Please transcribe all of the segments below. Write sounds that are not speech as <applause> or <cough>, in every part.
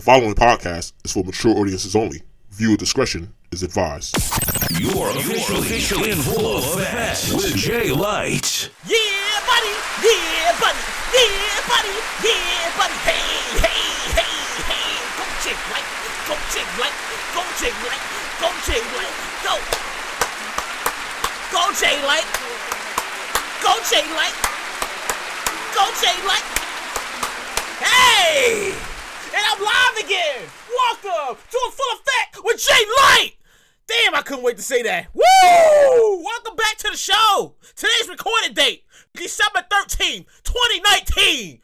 The following podcast is for mature audiences only. Viewer discretion is advised. You're officially, officially in full effect with Jay Light. Yeah, buddy. Yeah, buddy. Yeah, buddy. Yeah, buddy. Hey, hey, hey, hey. Go chick light. Go chick light. Go chick light. Go chick light. Go. Go Jay light. Go Jay light. Go Jay light. Hey! And I'm live again. Welcome to a full effect with Jay Light. Damn, I couldn't wait to say that. Woo! Welcome back to the show. Today's recording date, December 13th, 2019.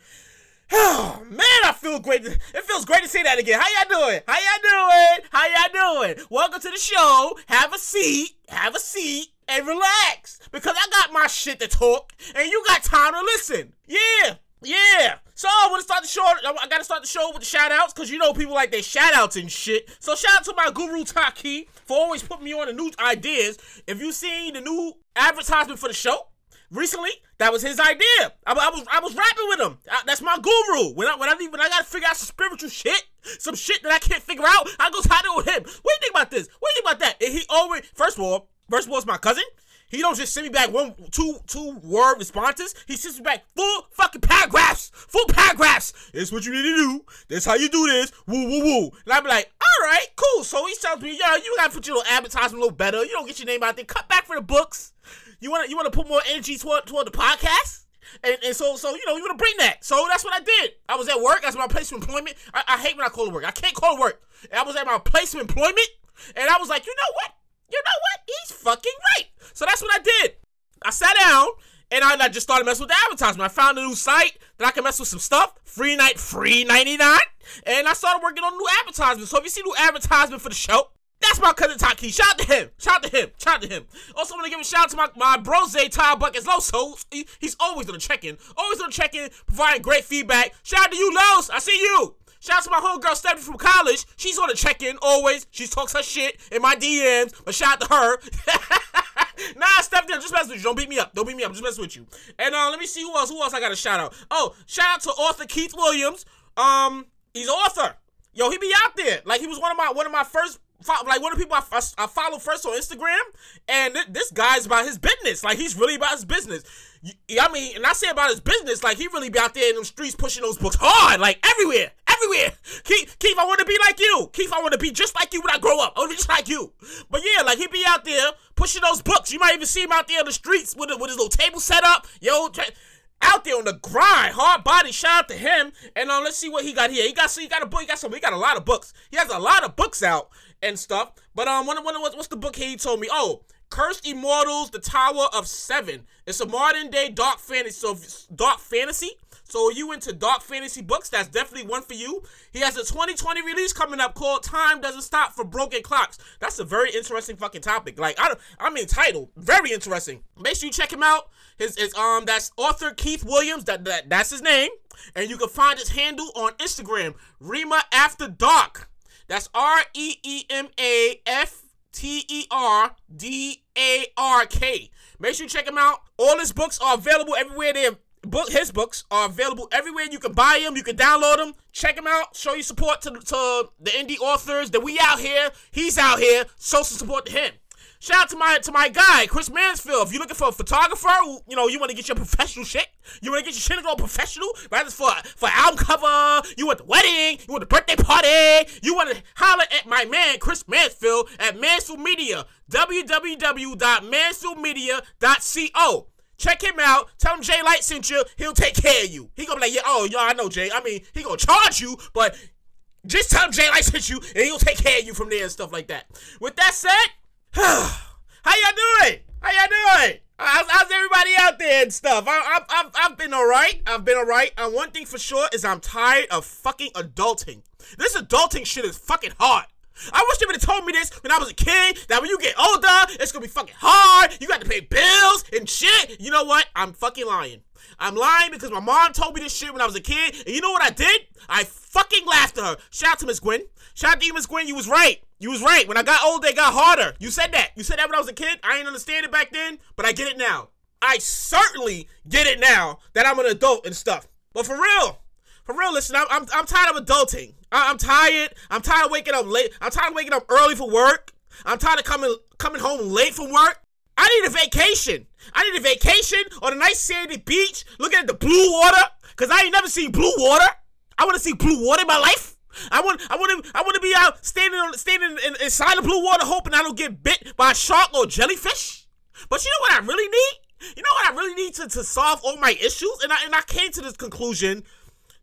Oh <sighs> man, I feel great. It feels great to say that again. How y'all doing? How y'all doing? How y'all doing? Welcome to the show. Have a seat. Have a seat and relax because I got my shit to talk and you got time to listen. Yeah. Yeah. So I want to start the show. I gotta start the show with the shout outs because you know people like their shout outs and shit. So shout out to my guru Taki for always putting me on the new ideas. If you seen the new advertisement for the show recently, that was his idea. I, I was I was rapping with him. I, that's my guru. When I when I when I gotta figure out some spiritual shit, some shit that I can't figure out, I go it with him. What do you think about this? What do you think about that? And he always first of all, first of all, it's my cousin. He don't just send me back one, two, two word responses. He sends me back full fucking paragraphs, full paragraphs. This what you need to do. This how you do this. Woo, woo, woo. And I'm like, all right, cool. So he tells me, yo, you gotta put your little advertisement a little better. You don't get your name out there. Cut back for the books. You wanna, you wanna put more energy toward, toward the podcast. And, and so, so you know, you want to bring that. So that's what I did. I was at work. That's my place of employment. I, I hate when I call it work. I can't call it work. I was at my place of employment, and I was like, you know what? You know what? He's fucking right. So that's what I did. I sat down and I, I just started messing with the advertisement. I found a new site that I can mess with some stuff. Free night, free 99. And I started working on new advertisements. So if you see new advertisement for the show, that's my cousin Taki. Shout out to him. Shout out to him. Shout out to him. Also, I want to give a shout out to my, my bro Zay Tile Buckets Loso. He, he's always on the check in. Always on the check in, providing great feedback. Shout out to you, Los. I see you. Shout out to my homegirl Stephanie from college. She's on the check-in always. She talks her shit in my DMs, but shout out to her. <laughs> nah, Stephanie, I'm just messing with you. Don't beat me up. Don't beat me up. I'm just messing with you. And uh, let me see who else. Who else I got to shout out? Oh, shout out to author Keith Williams. Um, he's author. Yo, he be out there. Like he was one of my one of my first like one of the people I, I, I follow first on Instagram, and th- this guy's about his business. Like he's really about his business. I mean, and I say about his business, like he really be out there in the streets pushing those books hard, like everywhere, everywhere. Keith, Keith, I want to be like you. Keith, I want to be just like you when I grow up. I want to be just like you. But yeah, like he be out there pushing those books. You might even see him out there in the streets with, with his little table set up. Yo, out there on the grind, hard body. Shout out to him. And uh, let's see what he got here. He got so he got a book. He got some. He got a lot of books. He has a lot of books out and stuff. But um, one, one, what's the book he told me? Oh, Cursed Immortals: The Tower of Seven. It's a modern day dark fantasy. So dark fantasy. So you into dark fantasy books? That's definitely one for you. He has a 2020 release coming up called "Time Doesn't Stop for Broken Clocks." That's a very interesting fucking topic. Like I, I mean, title very interesting. Make sure you check him out. His, his um, that's author Keith Williams. That, that that's his name, and you can find his handle on Instagram, Reem After Dark. That's R E E M A F T E R D A R K. Make sure you check him out. All his books are available everywhere. They book his books are available everywhere. You can buy them. You can download them. Check them out. Show your support to, to the indie authors that we out here. He's out here. Some support to him. Shout out to my to my guy, Chris Mansfield. If you're looking for a photographer, you know, you want to get your professional shit. You want to get your shit to go professional, right? for for album cover. You want the wedding. You want the birthday party. You want to holler at my man, Chris Mansfield, at Mansfield Media. www.mansfieldmedia.co. Check him out. Tell him Jay Light sent you. He'll take care of you. He gonna be like, yeah, oh, yeah, I know Jay. I mean, he gonna charge you, but just tell him Jay Light sent you, and he'll take care of you from there and stuff like that. With that said. <sighs> <sighs> How y'all doing? How y'all doing? How's, how's everybody out there and stuff? I, I, I've, I've been alright. I've been alright. And one thing for sure is I'm tired of fucking adulting. This adulting shit is fucking hard. I wish they would have told me this when I was a kid. That when you get older, it's gonna be fucking hard. You got to pay bills and shit. You know what? I'm fucking lying. I'm lying because my mom told me this shit when I was a kid. And you know what I did? I fucking laughed at her. Shout out to Miss Gwen. Shout out to you, Miss Gwen. You was right. You was right. When I got older, it got harder. You said that. You said that when I was a kid. I didn't understand it back then, but I get it now. I certainly get it now that I'm an adult and stuff. But for real, for real, listen, I'm, I'm, I'm tired of adulting. I- I'm tired. I'm tired of waking up late. I'm tired of waking up early for work. I'm tired of coming coming home late from work. I need a vacation. I need a vacation on a nice sandy beach, looking at the blue water. Cause I ain't never seen blue water. I want to see blue water in my life. I want, I want to, I want to be out standing, on, standing in, inside the blue water, hoping I don't get bit by a shark or jellyfish. But you know what I really need? You know what I really need to, to solve all my issues? And I and I came to this conclusion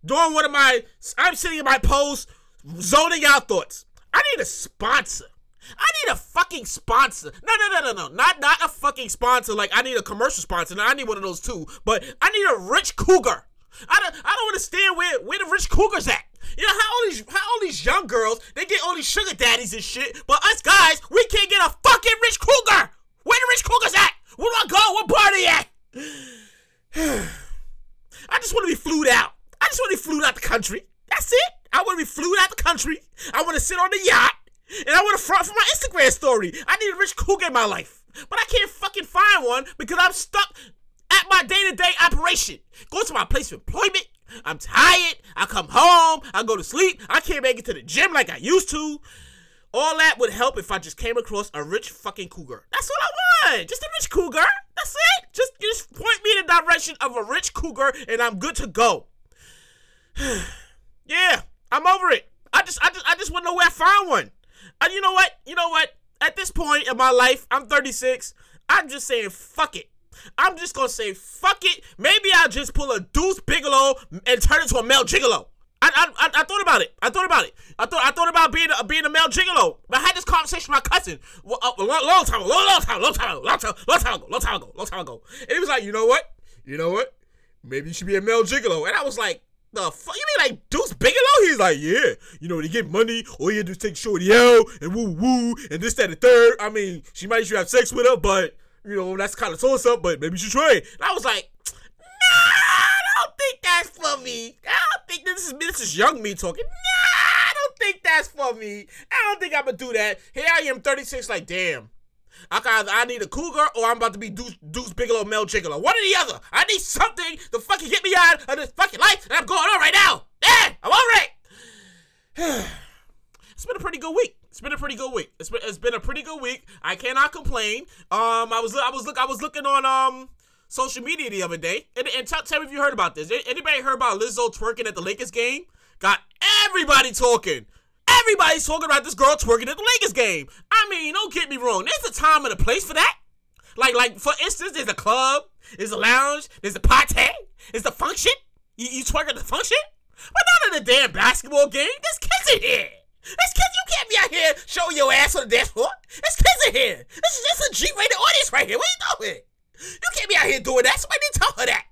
during one of my. I'm sitting in my post, zoning out thoughts. I need a sponsor. I need a fucking sponsor. No, no, no, no, no. Not not a fucking sponsor. Like I need a commercial sponsor. No, I need one of those too. But I need a rich cougar. I don't I don't understand where where the rich cougars at. You know how all these how all these young girls they get all these sugar daddies and shit, but us guys we can't get a fucking rich cougar. Where the rich cougars at? Where do I go? What party at? <sighs> I just want to be flued out. I just want to be flued out the country. That's it. I want to be flued out the country. I want to sit on the yacht. And I want to front for my Instagram story. I need a rich cougar in my life. But I can't fucking find one because I'm stuck at my day to day operation. Go to my place of employment. I'm tired. I come home. I go to sleep. I can't make it to the gym like I used to. All that would help if I just came across a rich fucking cougar. That's what I want. Just a rich cougar. That's it. Just, just point me in the direction of a rich cougar and I'm good to go. <sighs> yeah, I'm over it. I just, I just, I just want to know where I found one. And you know what? You know what? At this point in my life, I'm 36. I'm just saying, fuck it. I'm just gonna say, fuck it. Maybe I'll just pull a Deuce Bigalow and turn into a male gigolo. I, I, I, thought about it. I thought about it. I thought I thought about being a, being a male gigolo. But I had this conversation with my cousin well, uh, a long, time ago, long, long time, long time, long time, long time ago, long time ago, long time ago. And he was like, you know what? You know what? Maybe you should be a male gigolo. And I was like, the fuck? You mean like Deuce Bigalow? He's like, yeah. You know, you get money, all you do is take shorty out and woo woo and this, that, and third. I mean, she might should have sex with her, but you know, that's kind of toss up, but maybe you should try it. And I was like, nah, I don't think that's for me. I don't think this is this is young me talking. Nah, I don't think that's for me. I don't think I'm gonna do that. Here I am, 36, like, damn. I got I need a cougar or I'm about to be Deuce, Deuce Bigalow, Male Gigolo. One or the other. I need something to fucking get me out of this fucking life that I'm going on right now. Yeah, I'm over it. <sighs> it's been a pretty good week. It's been a pretty good week. It's been it's been a pretty good week. I cannot complain. Um, I was I was look I was looking on um social media the other day, and, and tell, tell me if you heard about this. Anybody heard about Lizzo twerking at the Lakers game? Got everybody talking. Everybody's talking about this girl twerking at the Lakers game. I mean, don't get me wrong. There's a time and a place for that. Like, like for instance, there's a club, there's a lounge, there's a party, there's a function. You, you twerk at the function, but not in the damn basketball game. There's kids in here. There's kids. You can't be out here showing your ass on the dance floor. There's kids in here. This is just a G-rated audience right here. What are you doing? You can't be out here doing that. Somebody to tell her that.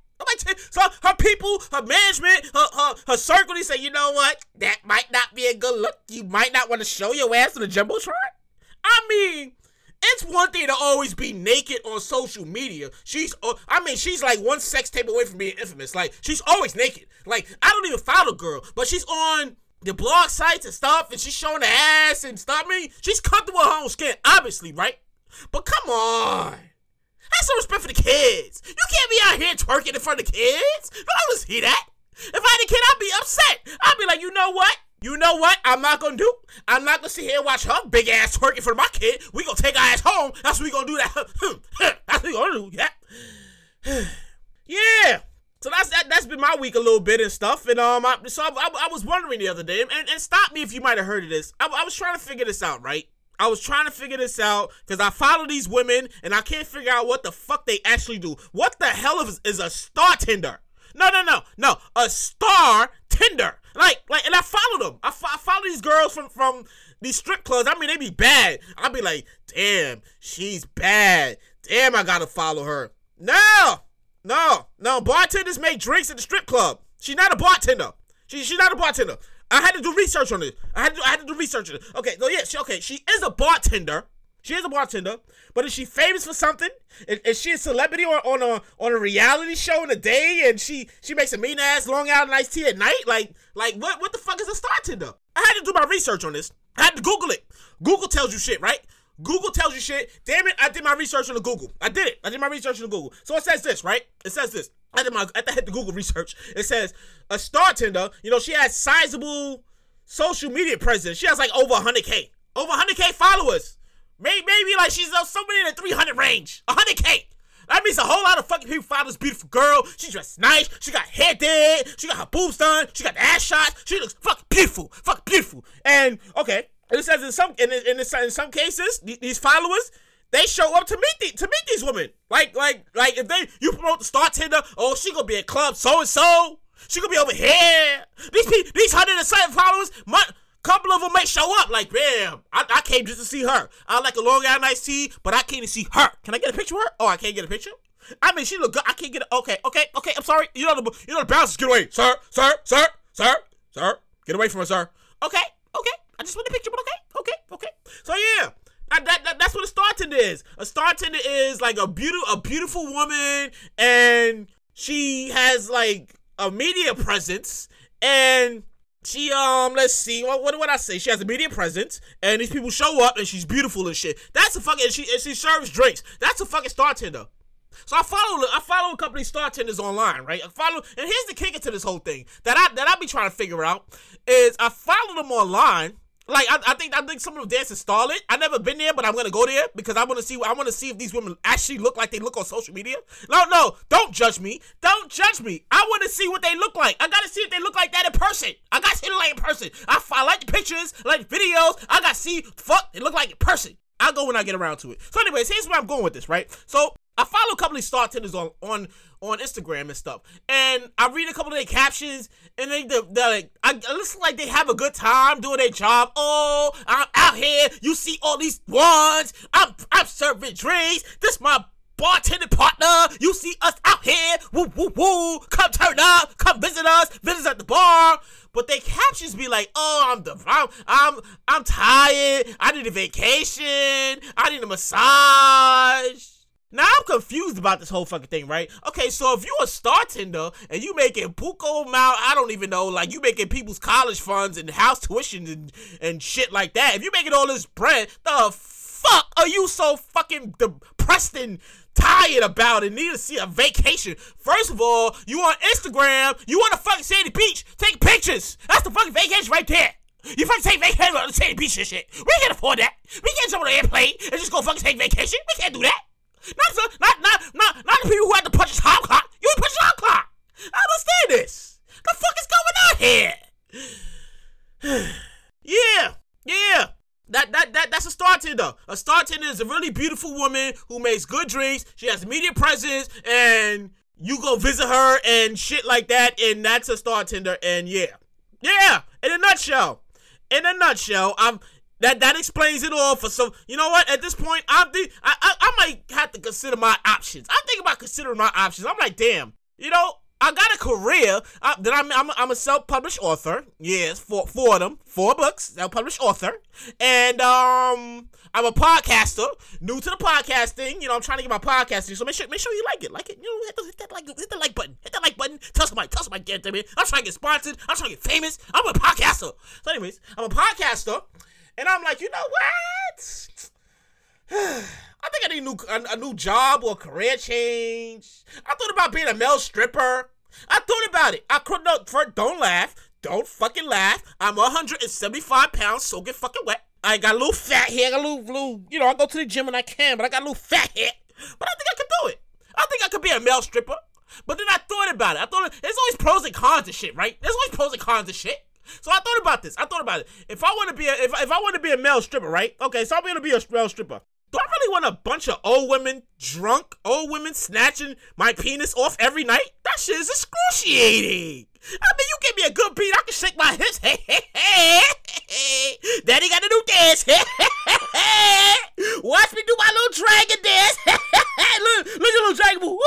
So her people, her management, her, her, her circle, they say, you know what? That might not be a good look. You might not want to show your ass on the jumbotron. I mean, it's one thing to always be naked on social media. She's, uh, I mean, she's like one sex tape away from being infamous. Like she's always naked. Like I don't even follow girl, but she's on the blog sites and stuff, and she's showing her ass and stuff. I mean, she's comfortable with her own skin, obviously, right? But come on. Have some respect for the kids. You can't be out here twerking in front of the kids. One to see that. If I had a kid, I'd be upset. I'd be like, you know what? You know what? I'm not gonna do. I'm not gonna sit here and watch her big ass twerking for my kid. We gonna take our ass home. That's what we gonna do. That. <laughs> That's what we gonna do. Yeah. <sighs> yeah. So that's that. That's been my week a little bit and stuff. And um, I, so I, I, I was wondering the other day, and, and stop me if you might have heard of this. I, I was trying to figure this out, right? I was trying to figure this out because I follow these women and I can't figure out what the fuck they actually do. What the hell is, is a star tender? No, no, no, no. A star tender. Like, like, and I follow them. I, fo- I follow these girls from from these strip clubs. I mean, they be bad. I'll be like, damn, she's bad. Damn, I gotta follow her. No, no, no. Bartenders make drinks at the strip club. She's not a bartender. She, she's not a bartender. I had to do research on it. I had to, I had to do research on it. Okay, so yeah, she, okay, she is a bartender. She is a bartender, but is she famous for something? Is, is she a celebrity on, on a on a reality show in the day, and she she makes a mean ass long island iced tea at night? Like like what what the fuck is a star tender? I had to do my research on this. I had to Google it. Google tells you shit, right? Google tells you shit. Damn it, I did my research on the Google. I did it. I did my research on the Google. So it says this, right? It says this. I did my I had the Google research. It says a star tender, you know, she has sizable social media presence. She has like over 100k, over 100k followers. Maybe, maybe like she's uh, somebody in the 300 range, 100k. That means a whole lot of fucking people follow this beautiful girl. She dressed nice. She got hair did. She got her boobs done. She got ass shots. She looks fucking beautiful. Fucking beautiful. And okay, it says in some in, in, in some cases, these followers they show up to meet the, to meet these women. Like like like if they you promote the Star Tender, oh she gonna be at club so and so. She gonna be over here. These people, these hundred and seven followers, my, couple of them may show up. Like, damn, I, I came just to see her. I like a long island iced tea, but I came to see her. Can I get a picture of her? Oh, I can't get a picture. I mean, she look good. I can't get it. Okay, okay, okay. I'm sorry. You know the you know the bouncers. Get away, sir, sir, sir, sir, sir. Get away from her, sir. Okay, okay. I just want a picture, but okay, okay, okay. So yeah, that, that, that, that's what a star tender is. A star tender is like a beautiful a beautiful woman, and she has like a media presence, and she um let's see what what would I say? She has a media presence, and these people show up, and she's beautiful and shit. That's a fucking and she and she serves drinks. That's a fucking star tender. So I follow I follow a couple company star tenders online, right? I follow, and here's the kicker to this whole thing that I that I be trying to figure out is I follow them online, like I, I, think I think some of them dance in it. I never been there, but I'm gonna go there because I want to see. I want to see if these women actually look like they look on social media. No, no, don't judge me. Don't judge me. I want to see what they look like. I gotta see if they look like that in person. I gotta see them like in person. I, I like the pictures, like the videos. I gotta see fuck they look like in person. I'll go when I get around to it. So, anyways, here's where I'm going with this, right? So I follow a couple of star tenders on on on Instagram and stuff, and I read a couple of their captions, and they they're, like, I it looks like they have a good time doing their job. Oh, I'm out here. You see all these ones. I'm I'm serving drinks. This my bartending partner. You see us out here. Woo woo woo. Come turn up. Come visit us. Visit us at the bar. But they captions be like, "Oh, I'm the I'm I'm I'm tired. I need a vacation. I need a massage." Now I'm confused about this whole fucking thing, right? Okay, so if you a star tender and you making buco amount, I don't even know, like you making people's college funds and house tuition and, and shit like that. If you making all this bread, the fuck are you so fucking depressed and tired about and need to see a vacation? First of all, you on Instagram, you on a fucking sandy beach, take pictures. That's the fucking vacation right there. You fucking take vacation on the sandy beach and shit. We can't afford that. We can't jump on an airplane and just go fucking take vacation. We can't do that. Not, the, not, not, not, not the people who had to punch hot clock. You ain't punch hot clock. I understand this. The fuck is going on here? <sighs> yeah, yeah. That, that, that, that's a star tender. A star tender is a really beautiful woman who makes good drinks. She has media presence, and you go visit her and shit like that, and that's a star tender. And yeah, yeah. In a nutshell, in a nutshell, I'm that that explains it all for some. You know what? At this point, I'm the, I, I I might have to consider my options. I'm thinking about considering my options. I'm like, damn. You know, I got a career. I, that I'm, I'm, I'm a self-published author. Yes, for four of them, four books. Self-published author, and um, I'm a podcaster, new to the podcasting. You know, I'm trying to get my podcasting. So make sure, make sure you like it, like it. You know, hit, the, hit that like, hit the like button, hit that like button. Tell somebody, tell somebody, get them in. I'm trying to get sponsored. I'm trying to get famous. I'm a podcaster. So, anyways, I'm a podcaster. And I'm like, you know what? <sighs> I think I need a new, a, a new job or career change. I thought about being a male stripper. I thought about it. I could not. First, don't laugh. Don't fucking laugh. I'm 175 pounds, so get fucking wet. I got a little fat here. I got a little, little, you know, I go to the gym when I can, but I got a little fat here. But I think I could do it. I think I could be a male stripper. But then I thought about it. I thought there's always pros and cons to shit, right? There's always pros and cons to shit. So I thought about this. I thought about it. If I want to be a, if, if I want to be a male stripper, right? Okay, so I'm gonna be a male stripper. Do I really want a bunch of old women, drunk old women, snatching my penis off every night? That shit is excruciating. I mean, you give me a good beat, I can shake my hips. Hey, hey, hey. Daddy got a new dance. <laughs> Watch me do my little dragon dance. <laughs> look, look at little dragon.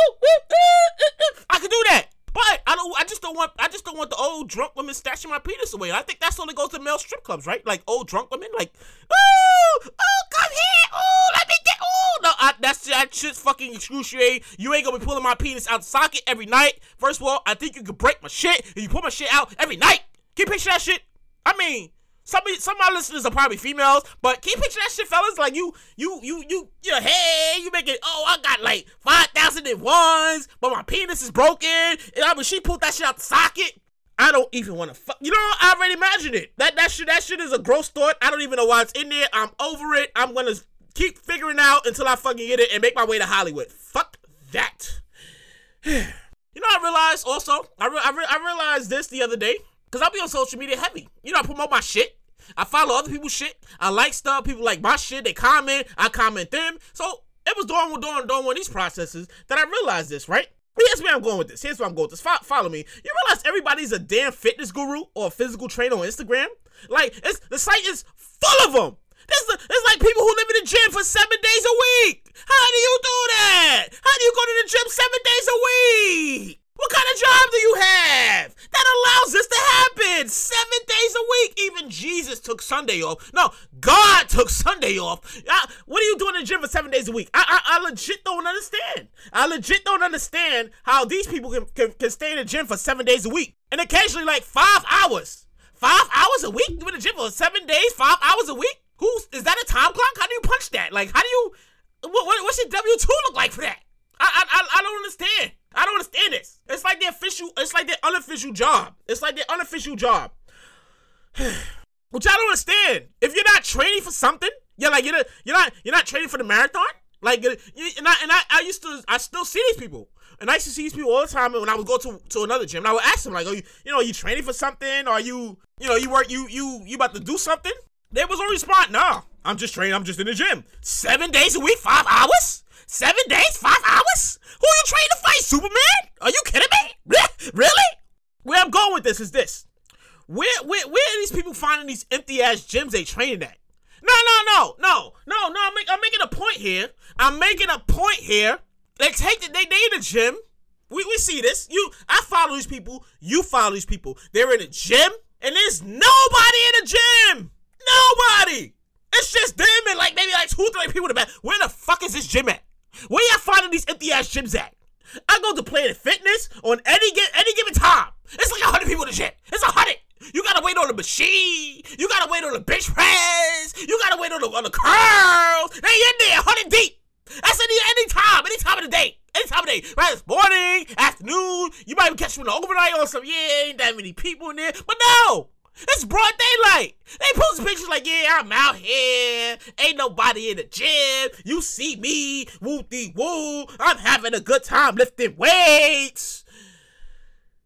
I can do that. But I don't. I just don't want. I just don't want the old drunk women stashing my penis away. I think that's only goes to male strip clubs, right? Like old drunk women, like, oh, oh, come here, oh, let me get, oh, no, I, that's that shit's fucking excruciating. You ain't gonna be pulling my penis out socket every night. First of all, I think you could break my shit if you pull my shit out every night. Can you picture that shit? I mean, some of, some of my listeners are probably females, but keep picture that shit, fellas. Like you, you, you, you, you hey, you make it. Oh, I got like five thousand and ones, but my penis is broken. And I mean, she pulled that shit out the socket. I don't even want to fuck. You know, I already imagined it. That that shit that shit is a gross thought. I don't even know why it's in there. I'm over it. I'm gonna keep figuring out until I fucking get it and make my way to Hollywood. Fuck that. <sighs> You know, I realized also, I, re- I, re- I realized this the other day, because I'll be on social media heavy. You know, I promote my shit. I follow other people's shit. I like stuff. People like my shit. They comment. I comment them. So it was doing, doing, doing one of these processes that I realized this, right? Here's where I'm going with this. Here's where I'm going with this. Fo- follow me. You realize everybody's a damn fitness guru or physical trainer on Instagram? Like, it's, the site is full of them. There's, there's like people who live in the gym for seven days a week. How do you do that? How do you go to the gym seven days a week? What kind of job do you have that allows this to happen? Seven days a week. Even Jesus took Sunday off. No, God took Sunday off. Uh, what are you doing in the gym for seven days a week? I, I, I legit don't understand. I legit don't understand how these people can, can, can stay in the gym for seven days a week and occasionally like five hours. Five hours a week? You in the gym for seven days, five hours a week? Who's is that a time clock? How do you punch that? Like, how do you? What, what what's your W two look like for that? I, I I don't understand. I don't understand this. It's like the official. It's like the unofficial job. It's like the unofficial job. <sighs> Which I don't understand. If you're not training for something, you're like you're not, you're not you're not training for the marathon. Like you, and I and I, I used to I still see these people. And I used to see these people all the time when I would go to, to another gym. And I would ask them like, "Are you you know you training for something? Are you you know you work you you you about to do something?" There was a response. No, I'm just training. I'm just in the gym. Seven days a week, five hours. Seven days, five hours. Who are you training to fight, Superman? Are you kidding me? Really? Where I'm going with this is this. Where where where are these people finding these empty ass gyms they training at? No, no, no, no, no, no. I'm, make, I'm making a point here. I'm making a point here. They take the, they they in the gym. We, we see this. You I follow these people. You follow these people. They're in the gym, and there's nobody in the gym. Nobody. It's just them and like maybe like two, three people in the back. Where the fuck is this gym at? Where y'all finding these empty ass gyms at? I go to Planet Fitness on any any given time. It's like hundred people in the gym. It's a hundred. You gotta wait on the machine. You gotta wait on the bench press. You gotta wait on the on the curls. They in there, hundred deep. That's any any time, any time of the day. Any time of the day. Right, it's morning, afternoon. You might catch me in the overnight or something. Yeah, ain't that many people in there. But no, it's broad daylight. They post pictures like, yeah, I'm out here. Ain't nobody in the gym. You see me, woo dee woo. I'm having a good time lifting weights.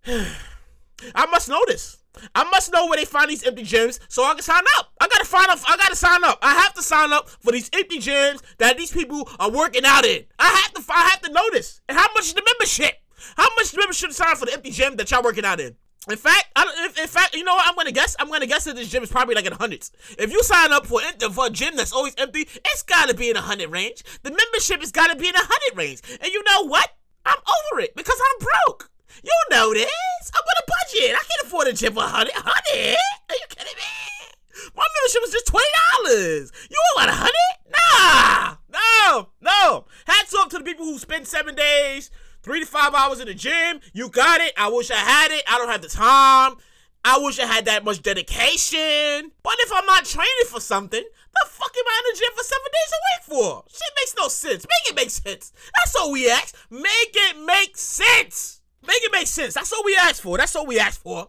<sighs> I must know this. I must know where they find these empty gyms so I can sign up. I gotta find up. I gotta sign up. I have to sign up for these empty gyms that these people are working out in. I have to. I have to know this. And how much is the membership? How much membership sign for the empty gym that y'all working out in? In fact, I, in fact, you know what? I'm gonna guess. I'm gonna guess that this gym is probably like in the hundreds. If you sign up for, for a gym that's always empty, it's gotta be in a hundred range. The membership has gotta be in a hundred range. And you know what? I'm over it because I'm broke. You know this. I'm on a budget. I can't afford a gym for hundred. Hundred? Are you kidding me? My membership was just twenty dollars. You want a hundred? Nah, no, no. Hats off to the people who spend seven days three to five hours in the gym. You got it. I wish I had it. I don't have the time. I wish I had that much dedication. But if I'm not training for something, the fuck am I in the gym for seven days a week for? Shit makes no sense. Make it make sense. That's all we ask. Make it make sense. Make it make sense. That's all we ask for. That's all we ask for.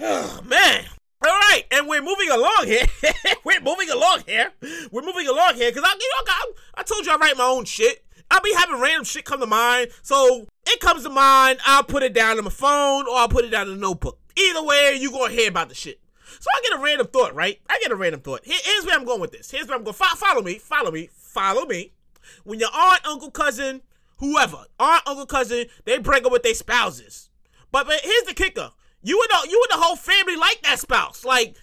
Oh, <sighs> man. All right, and we're moving along here. <laughs> we're moving along here. We're moving along here because I, you know, I, I told you I write my own shit. I'll be having random shit come to mind. So it comes to mind, I'll put it down on my phone or I'll put it down in a notebook. Either way, you gonna hear about the shit. So I get a random thought, right? I get a random thought. Here, here's where I'm going with this. Here's where I'm going. Fo- follow me. Follow me. Follow me. When your aunt, uncle, cousin, whoever, aunt, uncle, cousin, they break up with their spouses. But but here's the kicker. You and the you and the whole family like that spouse. Like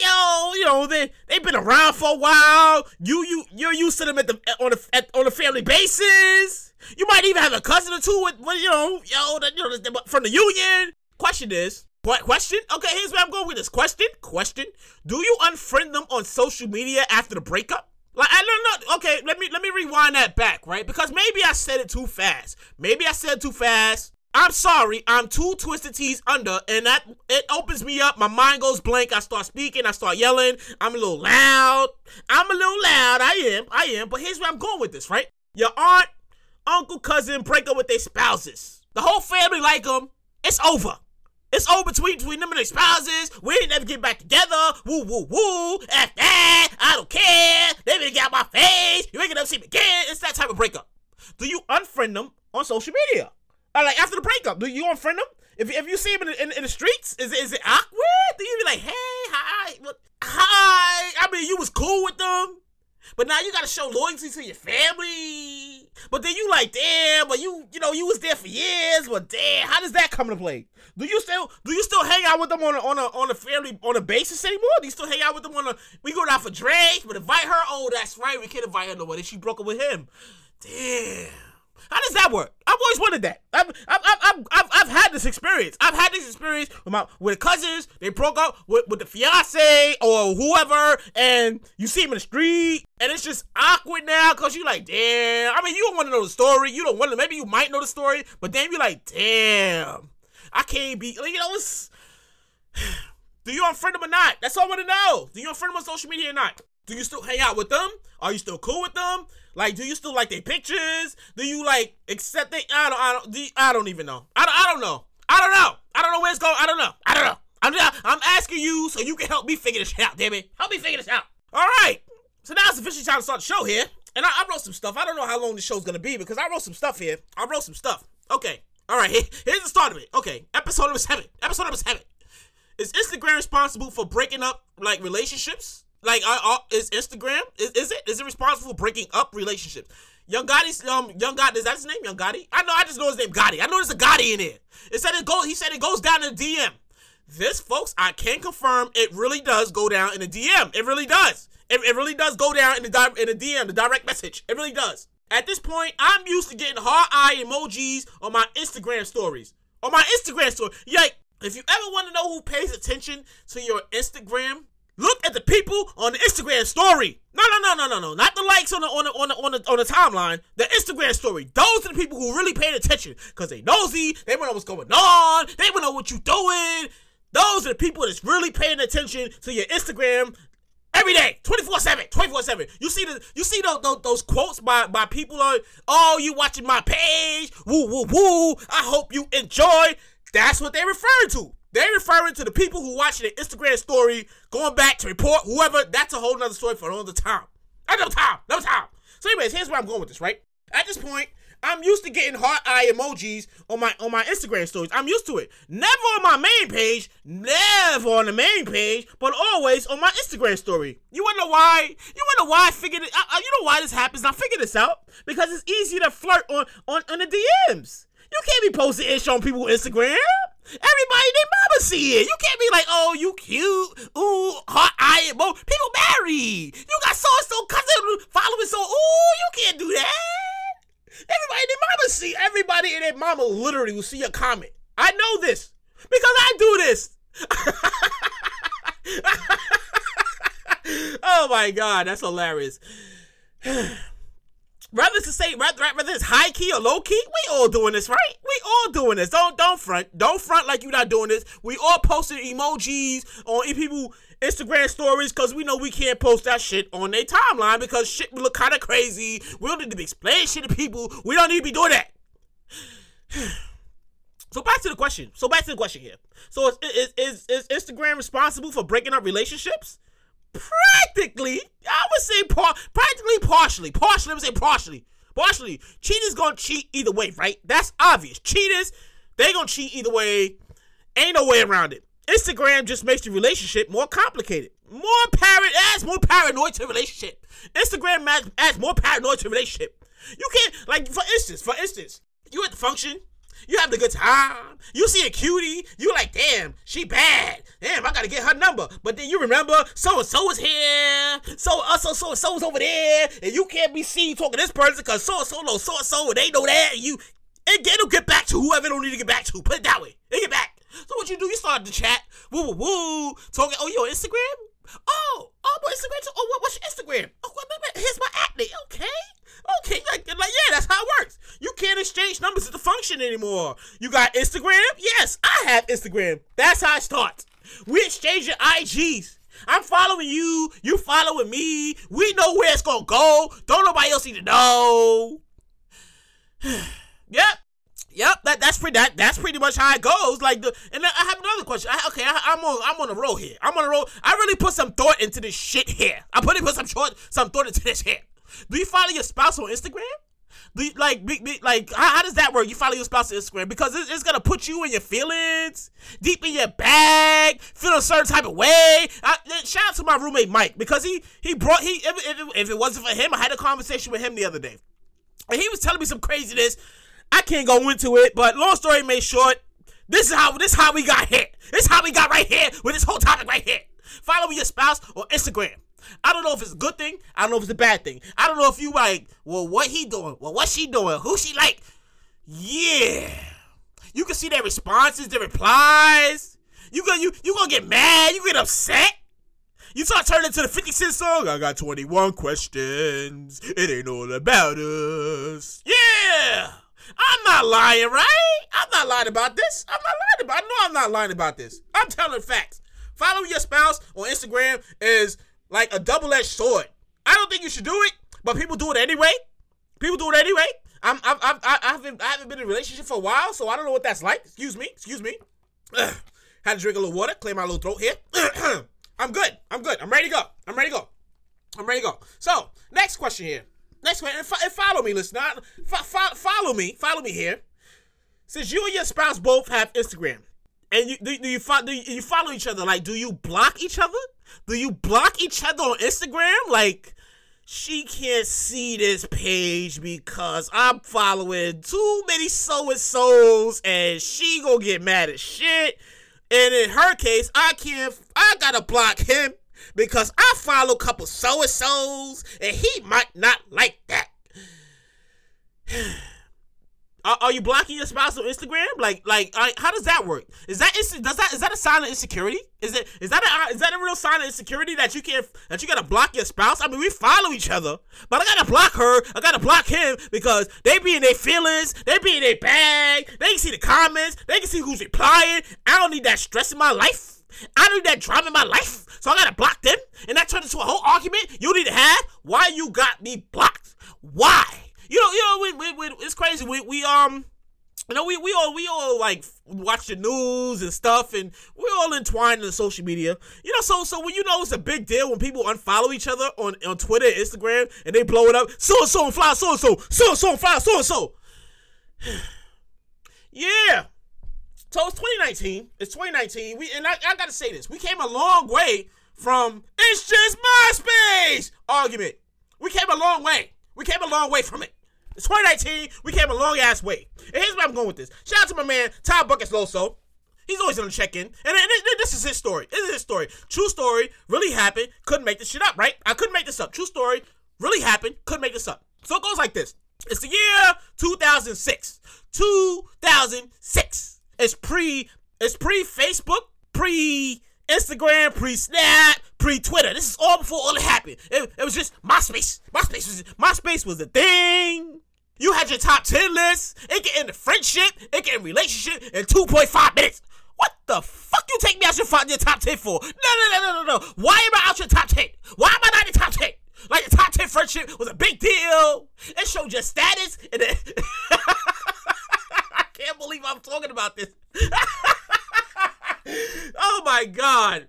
yo, you know, they they've been around for a while. You you you're used to them at the on a at, on a family basis. You might even have a cousin or two with, with you know, yo, you know, from the union. Question is, what question? Okay, here's where I'm going with this. Question, question. Do you unfriend them on social media after the breakup? Like I don't know. Okay, let me let me rewind that back, right? Because maybe I said it too fast. Maybe I said too fast. I'm sorry, I'm two twisted tees under, and that it opens me up. My mind goes blank. I start speaking, I start yelling. I'm a little loud. I'm a little loud. I am, I am. But here's where I'm going with this, right? Your aunt, uncle, cousin break up with their spouses. The whole family like them. It's over. It's over between between them and their spouses. We ain't never get back together. Woo woo woo. F that. I don't care. They better get out my face. You ain't gonna see me again. It's that type of breakup. Do you unfriend them on social media? Like after the breakup, do you unfriend them? If, if you see them in, in, in the streets, is, is it awkward? Do you be like, hey, hi, what, hi? I mean, you was cool with them, but now you gotta show loyalty to your family. But then you like, damn, but you, you know, you was there for years, but damn, how does that come into play? Do you still, do you still hang out with them on a, on a, on a family, on a basis anymore? Do you still hang out with them on a, we go out for drinks, but invite her? Oh, that's right, we can't invite her nowhere. She broke up with him. Damn. How does that work? I've always wondered that. I've, I've, I've, I've, I've had this experience. I've had this experience with my with cousins. They broke up with, with the fiance or whoever, and you see them in the street, and it's just awkward now because you're like, damn. I mean, you don't want to know the story. You don't want to. Maybe you might know the story, but then you're like, damn. I can't be. You know, it's. <sighs> Do you unfriend them or not? That's all I want to know. Do you unfriend them on social media or not? Do you still hang out with them? Are you still cool with them? Like, do you still like their pictures? Do you like accept they? I don't. I don't. Do you, I don't even know. I don't. I don't know. I don't know. I don't know where it's going. I don't know. I don't know. I'm just, I'm asking you so you can help me figure this out. Damn it, help me figure this out. All right. So now it's officially time to start the show here, and I, I wrote some stuff. I don't know how long the show's gonna be because I wrote some stuff here. I wrote some stuff. Okay. All right. Here, here's the start of it. Okay. Episode number seven. Episode number seven. Is Instagram responsible for breaking up like relationships? Like, uh, uh, is Instagram is, is it is it responsible for breaking up relationships? Young Gotti's um Young Gotti is that his name? Young Gotti? I know. I just know his name Gotti. I know there's a Gotti in there. It said it goes. He said it goes down in the DM. This, folks, I can confirm it really does go down in the DM. It really does. It, it really does go down in the di- in the DM, the direct message. It really does. At this point, I'm used to getting heart eye emojis on my Instagram stories. On my Instagram story, like if you ever want to know who pays attention to your Instagram, look at the people on the Instagram story. No, no, no, no, no, no. Not the likes on the on the on the on the, on the timeline. The Instagram story. Those are the people who really paying attention because they nosy. They want to know what's going on. They want to know what you doing. Those are the people that's really paying attention to your Instagram every day, 24-7, 24-7. You see the you see those, those, those quotes by, by people on, oh, you watching my page, woo, woo, woo, I hope you enjoy. That's what they're referring to. They're referring to the people who watch the Instagram story, going back to report whoever. That's a whole nother story for another time. Another time, another time. So, anyways, here's where I'm going with this, right? At this point, I'm used to getting heart eye emojis on my on my Instagram stories. I'm used to it. Never on my main page, never on the main page, but always on my Instagram story. You wanna know why? You wanna know why I figured it out? You know why this happens? I figured this out because it's easier to flirt on on, on the DMs. You can't be posting and showing people Instagram. See it. You can't be like, oh, you cute. Ooh, heart eye emo. People married. You got so and so cousin following so. Ooh, you can't do that. Everybody in their mama see. Everybody in their mama literally will see your comment. I know this because I do this. <laughs> oh my god, that's hilarious. <sighs> <sighs> Rather to say rather, rather it's high key or low key, we all doing this, right? We all doing this. Don't don't front. Don't front like you're not doing this. We all posting emojis on people Instagram stories because we know we can't post that shit on their timeline because shit will look kind of crazy. We don't need to be explaining shit to people. We don't need to be doing that. <sighs> So back to the question. So back to the question here. So is, is, is, is Instagram responsible for breaking up relationships? Practically, I would say par- practically partially. Partially, I would say partially. Partially. Cheaters gonna cheat either way, right? That's obvious. Cheaters, they gonna cheat either way. Ain't no way around it. Instagram just makes the relationship more complicated. More paranoid adds more paranoid to relationship. Instagram adds, more paranoid to relationship. You can't like for instance, for instance, you at the function, you have the good time. You see a cutie, you like, damn, she bad. Damn, I gotta get her number. But then you remember so and so is here, so uh, so so and so's over there, and you can't be seen talking to this person because so and so know so and so, and they know that, and you and it'll get back to whoever don't need to get back to. Put it that way. They get back. So what you do? You start the chat, woo woo woo, talking. Oh, on Instagram? Oh, oh, my Instagram. Too? Oh, what, what's your Instagram? Oh, here's my acne. Okay, okay, like, like yeah, that's how it works. You can't exchange numbers at the function anymore. You got Instagram? Yes, I have Instagram. That's how it starts. We exchange your IGs. I'm following you. You following me. We know where it's gonna go. Don't nobody else need to know. <sighs> yep. Yep, that that's pretty that that's pretty much how it goes. Like the and I have another question. I, okay, I, am on I'm on a roll here. I'm on a roll. I really put some thought into this shit here. I put put some short some thought into this here. Do you follow your spouse on Instagram? Do you, like be, be, like how, how, does that work? You follow your spouse on Instagram because it's, it's, gonna put you in your feelings, deep in your bag, feel a certain type of way. I, shout out to my roommate Mike because he he brought he if, if, if it wasn't for him, I had a conversation with him the other day, and he was telling me some craziness I can't go into it, but long story made short, this is how this is how we got hit. This is how we got right here with this whole topic right here. Follow your spouse on Instagram. I don't know if it's a good thing. I don't know if it's a bad thing. I don't know if you like, well, what he doing? Well, what she doing? Who she like? Yeah. You can see their responses, their replies. You gonna you you gonna get mad, you get upset. You start turning into the 50 Cent song. I got 21 questions. It ain't all about us. Yeah. I'm not lying, right? I'm not lying about this. I'm not lying about. I know I'm not lying about this. I'm telling facts. Following your spouse on Instagram is like a double-edged sword. I don't think you should do it, but people do it anyway. People do it anyway. I'm, I'm, I'm I haven't, I haven't been in a relationship for a while, so I don't know what that's like. Excuse me, excuse me. Had to drink a little water, clear my little throat here. <clears throat> I'm good. I'm good. I'm ready to go. I'm ready to go. I'm ready to go. So, next question here. Next one, and, and follow me, listener. follow me, follow me here. Since you and your spouse both have Instagram, and you do, do you, fo- do you follow each other, like, do you block each other? Do you block each other on Instagram? Like, she can't see this page because I'm following too many so and so's, and she gonna get mad as shit. And in her case, I can't. I gotta block him because I follow a couple so and so's and he might not like that. <sighs> <sighs> <sighs> Are, are, you blocking your spouse on Instagram? Like, like, uh, how does that work? Is that does that is that a sign of insecurity? Is it is that a uh, is that a real sign of insecurity that you can't that you gotta block your spouse? I mean, we follow each other, but I gotta block her. I gotta block him because they be in their feelings, they be in their bag. They can see the comments, they can see who's replying. I don't need that stress in my life. I don't need that drama in my life, so I gotta block them. And that turned into a whole argument you need to have. Why you got me blocked? Why? You know, you know, we, we, we, it's crazy. We, we um, you know, we, we all we all like watch the news and stuff, and we're all entwined in the social media. You know, so so when you know it's a big deal when people unfollow each other on on Twitter, and Instagram, and they blow it up. So and so and fly, so and so, so and so and fly, so and so. <sighs> Yeah, so it's 2019. It's 2019. We and I, I gotta say this. We came a long way from it's just MySpace argument. We came a long way. We came a long way from it. It's 2019. We came a long ass way. And here's where I'm going with this. Shout out to my man Todd Buckets Loso. He's always on the check in. And, and this is his story. This is his story. True story. Really happened. Couldn't make this shit up, right? I couldn't make this up. True story. Really happened. Couldn't make this up. So it goes like this. It's the year 2006. 2006. It's pre it's pre Facebook, pre Instagram, pre Snap, pre Twitter. This is all before all it happened. It, it was just MySpace. MySpace was MySpace was the thing. You had your top ten list. It get into friendship. It get in relationship in two point five minutes. What the fuck you take me out your, your top ten for? No, no, no, no, no, no. Why am I out your top ten? Why am I not in the top ten? Like the top ten friendship was a big deal. It showed your status and then. I can't believe I'm talking about this. oh my god.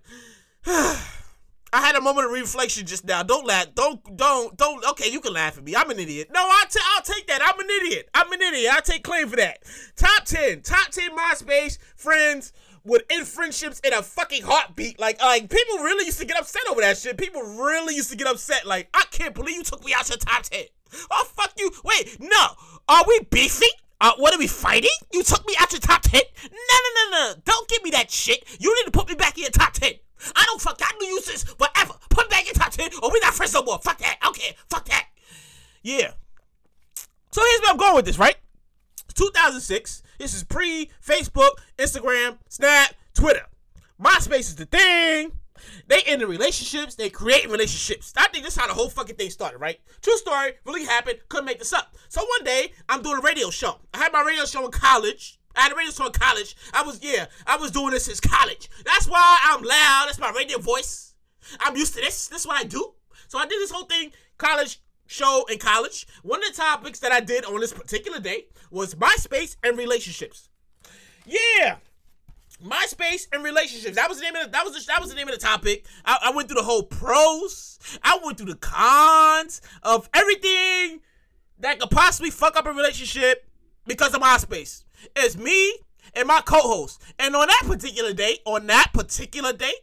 I had a moment of reflection just now. Don't laugh. Don't don't don't. Okay, you can laugh at me. I'm an idiot. No, I'll, take that. I'm an idiot. I'm an idiot. I'll take claim for that. Top ten. Top ten MySpace friends would end friendships in a fucking heartbeat. Like like people really used to get upset over that shit. People really used to get upset. Like I can't believe you took me out your top ten. Oh fuck you. Wait, no. Are we beefing? Uh, what are we fighting? You took me out your top 10? No, no, no, no. Don't give me that shit. You need to put me back in your top 10. I don't fuck. I knew you since forever. Put back in 10 or we're not friends no more. Fuck that. Okay, fuck that. Yeah. So here's where I'm going with this, right? 2006. This is pre Facebook, Instagram, Snap, Twitter. MySpace is the thing. They end relationships, they create relationships. I think this is how the whole fucking thing started, right? True story, really happened, couldn't make this up. So one day, I'm doing a radio show. I had my radio show in college. I had a radio show in college. I was, yeah, I was doing this since college. That's why I'm loud. That's my radio voice. I'm used to this. This is what I do. So I did this whole thing, college, show in college, one of the topics that I did on this particular day was MySpace and relationships. Yeah. MySpace and relationships. That was the name of the, that was the, that was the name of the topic. I, I went through the whole pros. I went through the cons of everything that could possibly fuck up a relationship because of MySpace. It's me and my co-host. And on that particular date, on that particular date,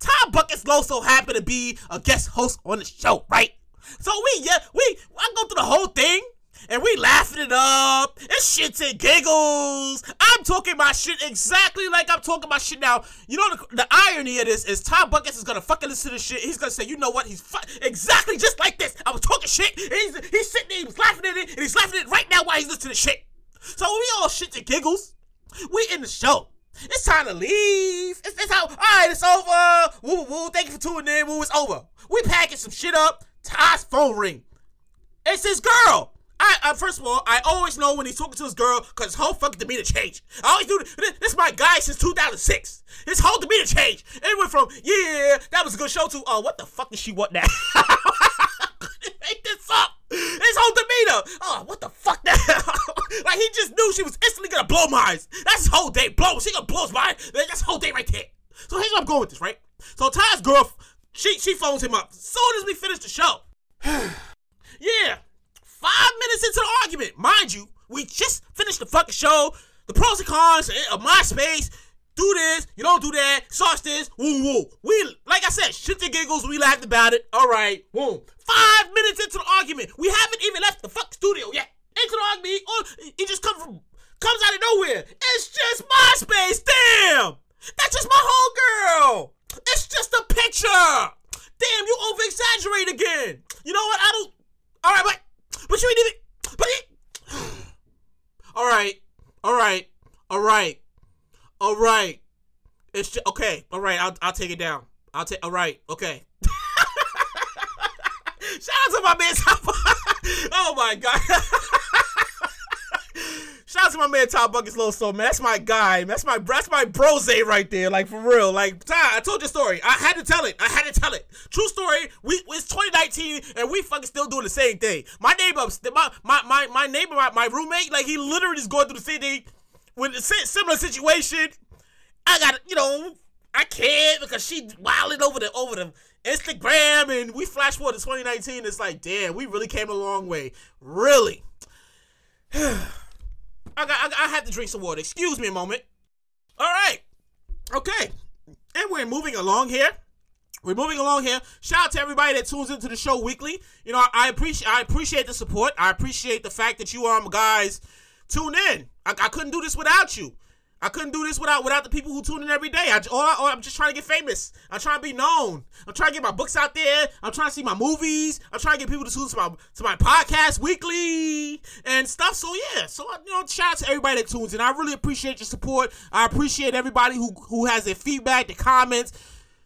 Tom Buckets also happened to be a guest host on the show, right? So we yeah, we I go through the whole thing and we laughing it up. It's shits and giggles. I'm talking my shit exactly like I'm talking my shit now. You know the, the irony of this is Tom Buckets is gonna fucking listen to this shit. He's gonna say, you know what? He's fu- exactly just like this. I was talking shit. He's he's sitting there, he's laughing at it, and he's laughing at it right now while he's listening to the shit. So we all shit and giggles. We in the show. It's time to leave. It's, it's how. All right, it's over. Woo woo. Thank you for tuning in. Woo, it's over. We packing some shit up. Ty's phone ring. It's his girl. I, I first of all, I always know when he's talking to his girl because his whole fucking demeanor changed. I always do this. This is my guy since 2006. His whole demeanor changed. It went from yeah, that was a good show to oh, what the fuck does she want now? <laughs> Oh, what the fuck <laughs> like he just knew she was instantly gonna blow minds. That's his whole day. Blow. She gonna blow his mind. That's whole day right there. So here's where I'm going with this, right? So Ty's girl, she she phones him up. Soon as we finish the show. <sighs> yeah. Five minutes into the argument, mind you, we just finished the fucking show. The pros and cons of MySpace. Do this, you don't do that. Sauce this, woo woo. We, like I said, shit the giggles. We laughed about it. All right, boom. Five minutes into the argument, we haven't even left the fuck studio yet. Into the argument, oh, he just come from, comes out of nowhere. It's just MySpace. Damn, that's just my whole girl. It's just a picture. Damn, you over exaggerate again. You know what? I don't. All right, but but you ain't even. But <sighs> all right, all right, all right, all right. It's just, okay. All right, I'll I'll take it down. I'll take. All right, okay. Shout out to my man oh my god. Shout out to my man Top Buckets <laughs> oh, <laughs> Little Soul, man. That's my guy. That's my that's my brose right there. Like for real. Like Ty, I told you a story. I had to tell it. I had to tell it. True story. We it's 2019 and we fucking still doing the same thing. My neighbor, my my my, my neighbor, my, my roommate, like he literally is going through the thing a similar situation. I got you know I can't because she wilding over the over the Instagram and we flash forward to 2019. It's like, damn, we really came a long way. Really. <sighs> I got I, I have to drink some water. Excuse me a moment. All right. Okay. And we're moving along here. We're moving along here. Shout out to everybody that tunes into the show weekly. You know, I appreciate I appreciate the support. I appreciate the fact that you um guys tune in. I, I couldn't do this without you. I couldn't do this without without the people who tune in every day. I, all I, I'm just trying to get famous. I'm trying to be known. I'm trying to get my books out there. I'm trying to see my movies. I'm trying to get people to tune to my to my podcast weekly and stuff. So yeah, so you know, shout out to everybody that tunes in. I really appreciate your support. I appreciate everybody who who has their feedback, the comments.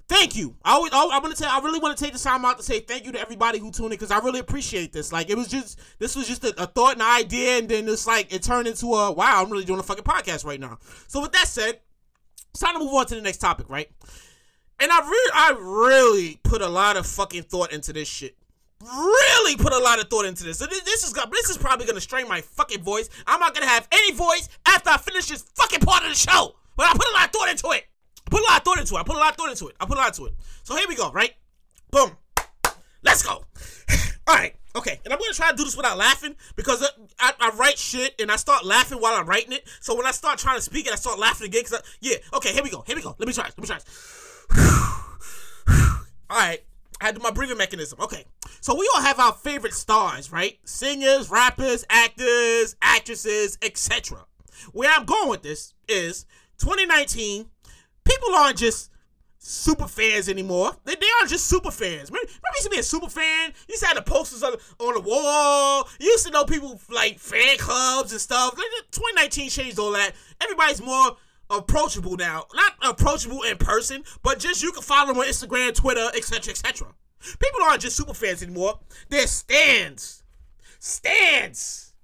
Thank you. I always, I want to tell. I really want to take the time out to say thank you to everybody who tuned in because I really appreciate this. Like it was just this was just a, a, thought and an idea, and then it's like it turned into a wow. I'm really doing a fucking podcast right now. So with that said, it's time to move on to the next topic, right? And I really, I really put a lot of fucking thought into this shit. Really put a lot of thought into this. So this, this is this is probably gonna strain my fucking voice. I'm not gonna have any voice after I finish this fucking part of the show. But I put a lot of thought into it. I put a lot of thought into it. I put a lot of thought into it. I put a lot into it. So here we go, right? Boom. Let's go. <laughs> All right. Okay. And I'm going to try to do this without laughing because I, I, write shit and I start laughing while I'm writing it. So when I start trying to speak it, I start laughing again. Cause I, yeah. Okay. Here we go. Here we go. Let me try. Let me try. <sighs> all right. I had do my breathing mechanism. Okay. So we all have our favorite stars, right? Singers, rappers, actors, actresses, etc. Where I'm going with this is 2019 people aren't just super fans anymore. They, they aren't just super fans. Remember, you used to be a super fan? You used to have the posters on, on the wall. You used to know people like fan clubs and stuff. 2019 changed all that. Everybody's more approachable now. Not approachable in person, but just you can follow them on Instagram, Twitter, etc., etc. People aren't just super fans anymore. They're stands. Stands.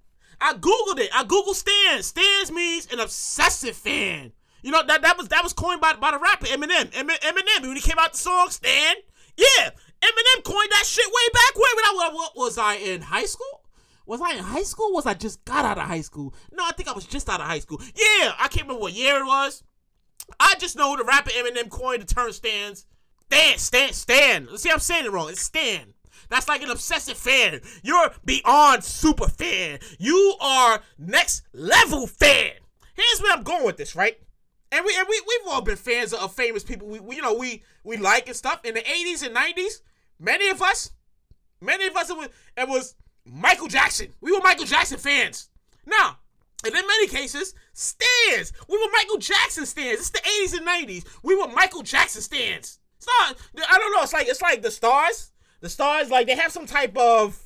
I googled it. I googled stands. Stands means an obsessive fan. You know that that was that was coined by by the rapper Eminem. Eminem when he came out the song Stand. Yeah, Eminem coined that shit way back when when I what, was I in high school? Was I in high school? Was I just got out of high school? No, I think I was just out of high school. Yeah, I can't remember what year it was. I just know the rapper Eminem coined the term stands. Stand, stand, Stan. Let's see, I'm saying it wrong. It's stand. That's like an obsessive fan. You're beyond super fan. You are next level fan. Here's where I'm going with this, right? And we and we we've all been fans of famous people. We, we you know we we like and stuff in the 80s and 90s. Many of us, many of us it was, it was Michael Jackson. We were Michael Jackson fans. Now, and in many cases, stands. We were Michael Jackson stands. It's the 80s and 90s. We were Michael Jackson stands. It's not, I don't know. It's like it's like the stars. The stars, like they have some type of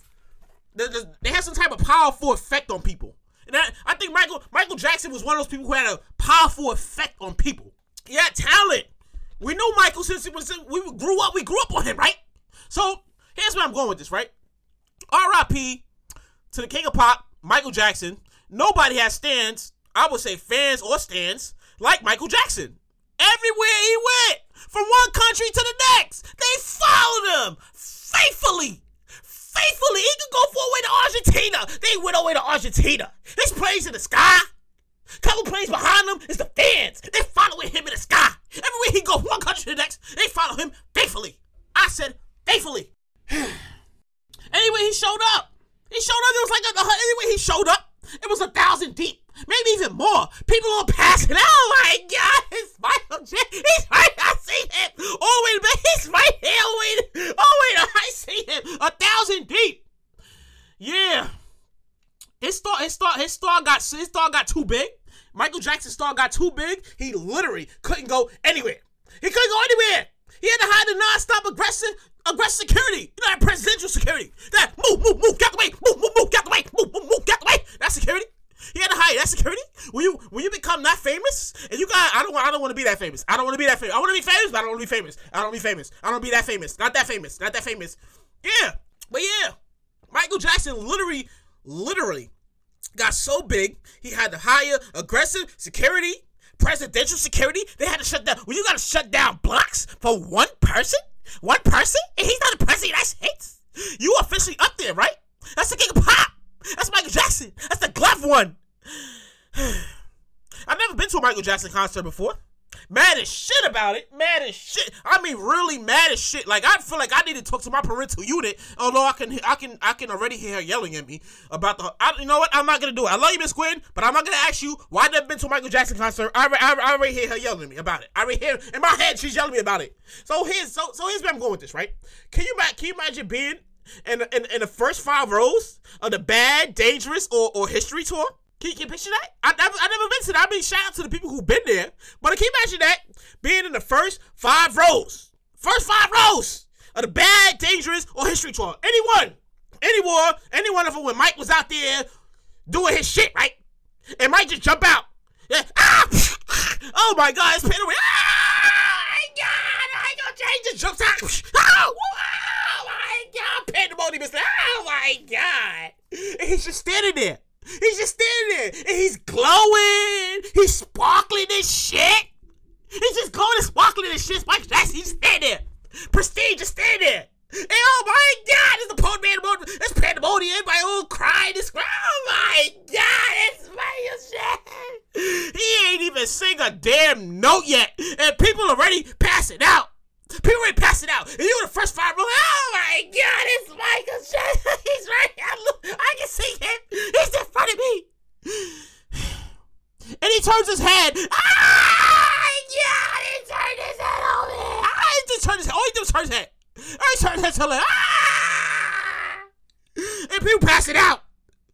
they have some type of powerful effect on people. And I, I think Michael Michael Jackson was one of those people who had a powerful effect on people. He had talent. We knew Michael since he was we grew up. We grew up on him, right? So here's where I'm going with this, right? R.I.P. to the King of Pop, Michael Jackson. Nobody has stands. I would say fans or stands like Michael Jackson. Everywhere he went, from one country to the next, they followed him faithfully. Faithfully. He could go for away to Argentina. They went away to Argentina. There's planes in the sky. Couple planes behind them is the fans. They following him in the sky. Everywhere he go, one country to the next, they follow him faithfully. I said faithfully. <sighs> anyway, he showed up. He showed up. It was like a, anyway he showed up. It was a thousand deep, maybe even more. People are passing. Oh my God! It's Michael J. He's right. I see him. Oh wait a. He's right here. Oh wait. Oh wait. I see him. A thousand deep. Yeah. His star. His star. His star got. His star got too big. Michael Jackson's star got too big. He literally couldn't go anywhere. He couldn't go anywhere. He had to hide the non-stop aggressive, aggressive security. You know that presidential security. That move, move, move, get the way, move, move, move, get the way, move, move, move, get the way. That security. He had to hide that security. When you when you become that famous, and you got I don't I don't want to be that famous. I don't want to be that famous. I want to be famous, but I don't want to be famous. I don't want to be famous. I don't be that famous. Not that famous. Not that famous. Yeah, but yeah, Michael Jackson literally, literally got so big he had to hire aggressive security presidential security. They had to shut down. Well, you got to shut down blocks for one person, one person, and he's not a president United States. You officially up there, right? That's the king of pop. That's Michael Jackson. That's the glove one. <sighs> I've never been to a Michael Jackson concert before mad as shit about it. Mad as shit. I mean, really mad as shit. Like I feel like I need to talk to my parental unit. Although I can, I can, I can already hear her yelling at me about the. I, you know what? I'm not gonna do it. I love you, Miss Quinn, but I'm not gonna ask you why I never been to a Michael Jackson concert. I, I, I already hear her yelling at me about it. I already hear in my head she's yelling at me about it. So here's so so here's where I'm going with this. Right? Can you can you imagine being in in, in the first five rows of the bad, dangerous, or or history tour? Can you, can you picture that? I never, I never been to that. I mean, shout out to the people who've been there. But I can you imagine that? Being in the first five rows. First five rows of the bad, dangerous, or history tour. Anyone. Anyone. Any one of them when Mike was out there doing his shit, right? And Mike just jump out. Yeah. Ah! <laughs> Oh my god, it's Panda. Ah! My god, I go change just jumps out. My god, like, oh my god. And he's just standing there. He's just standing there and he's glowing. He's sparkling this shit. He's just glowing and sparkling this shit. Mike Jackson, he's standing there. Prestige, just standing there. And oh my god, it's the man, it's pandemonium. Everybody all crying, this oh my god, it's my shit. He ain't even sing a damn note yet, and people already passing out. People already passing out, and you were the first five. Oh my God, it's Michael Jackson. <laughs> He's right here. I can see him. He's in front of me. <sighs> And he turns his head. Ah, God, he turned his head on me. Ah, he just turned his head. All he was turn his head. All he turned his head ah. And people passing out.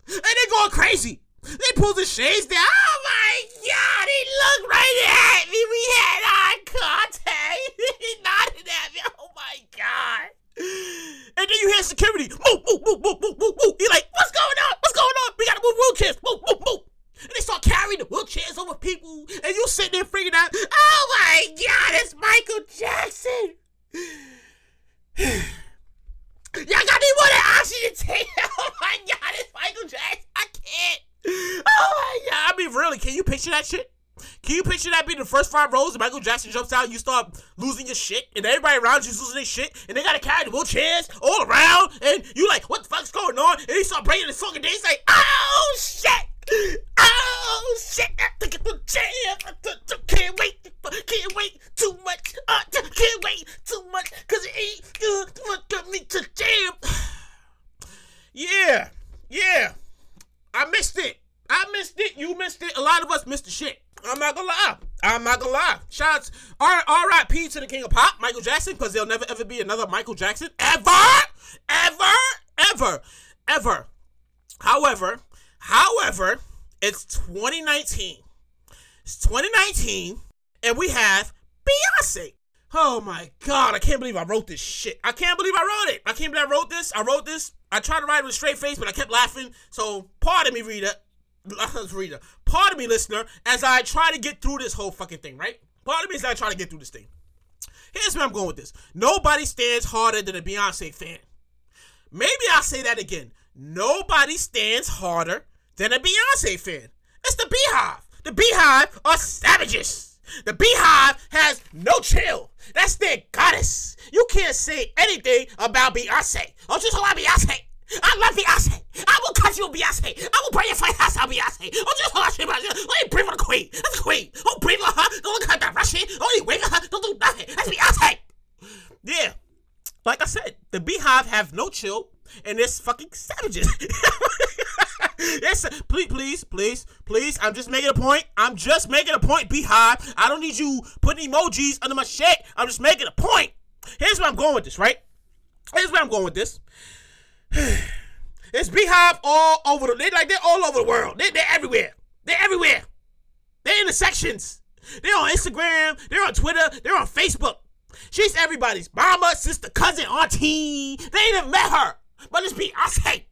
And they're going crazy. They pulled the shades down. Oh my god, he looked right at me. We had eye contact. <laughs> he nodded at me. Oh my god. And then you hear security. Move, move, move, move, move, move, move. He like, what's going on? What's going on? We gotta move wheelchairs. Move, move, move. And they start carrying the wheelchairs over people. And you sitting there freaking out. Oh my god, it's Michael Jackson. <sighs> <sighs> Y'all got any more oxygen tank? Oh my god, it's Michael Jackson. I can't. Oh my god! I mean, really, can you picture that shit? Can you picture that being the first five rows and Michael Jackson jumps out and you start losing your shit, and everybody around you's losing their shit, and they gotta carry the wheelchairs all around, and you like, what the fuck's going on? And he start breaking the fucking day. He's like, oh shit, oh shit, I jam. I Can't wait, can't wait too much. T- can't wait too much, cause it ain't good for me to jam. <sighs> yeah, yeah, I missed it. I missed it. You missed it. A lot of us missed the shit. I'm not gonna lie. I'm not gonna lie. Shots R R.I.P. to the King of Pop, Michael Jackson, because there'll never ever be another Michael Jackson ever, ever, ever, ever. However, however, it's 2019. It's 2019, and we have Beyonce. Oh my god, I can't believe I wrote this shit. I can't believe I wrote it. I can't believe I wrote this. I wrote this. I tried to write it with a straight face, but I kept laughing. So pardon me, reader. <laughs> reader. Pardon me, listener, as I try to get through this whole fucking thing, right? Pardon me as I try to get through this thing. Here's where I'm going with this. Nobody stands harder than a Beyonce fan. Maybe I'll say that again. Nobody stands harder than a Beyonce fan. It's the Beyhive. The Beyhive are savages. The Beyhive has no chill. That's their goddess. You can't say anything about Beyonce. You talk about Beyonce. I love Beyonce. I will cut you, Beyonce. I will burn your face house out, Beyonce. Don't you talk about Beyonce. Don't you breathe on the queen. That's the queen. Don't breathe on her. Don't look at that Russian. Don't wave her. Don't do nothing. That's Beyonce. Yeah. Like I said, the Beyhive have no chill, and it's fucking savages. <laughs> yes, please, please, please, please. I'm just making a point. I'm just making a point, Beyhive. I don't need you putting emojis under my shit. I'm just making a point. Here's where I'm going with this, right? Here's where I'm going with this. <sighs> It's Beyhive all over the. They like they're all over the world. They, they're everywhere. They're everywhere. They're in the sections. They're on Instagram. They're on Twitter. They're on Facebook. She's everybody's mama, sister, cousin, auntie. They ain't even met her. But it's Beyonce.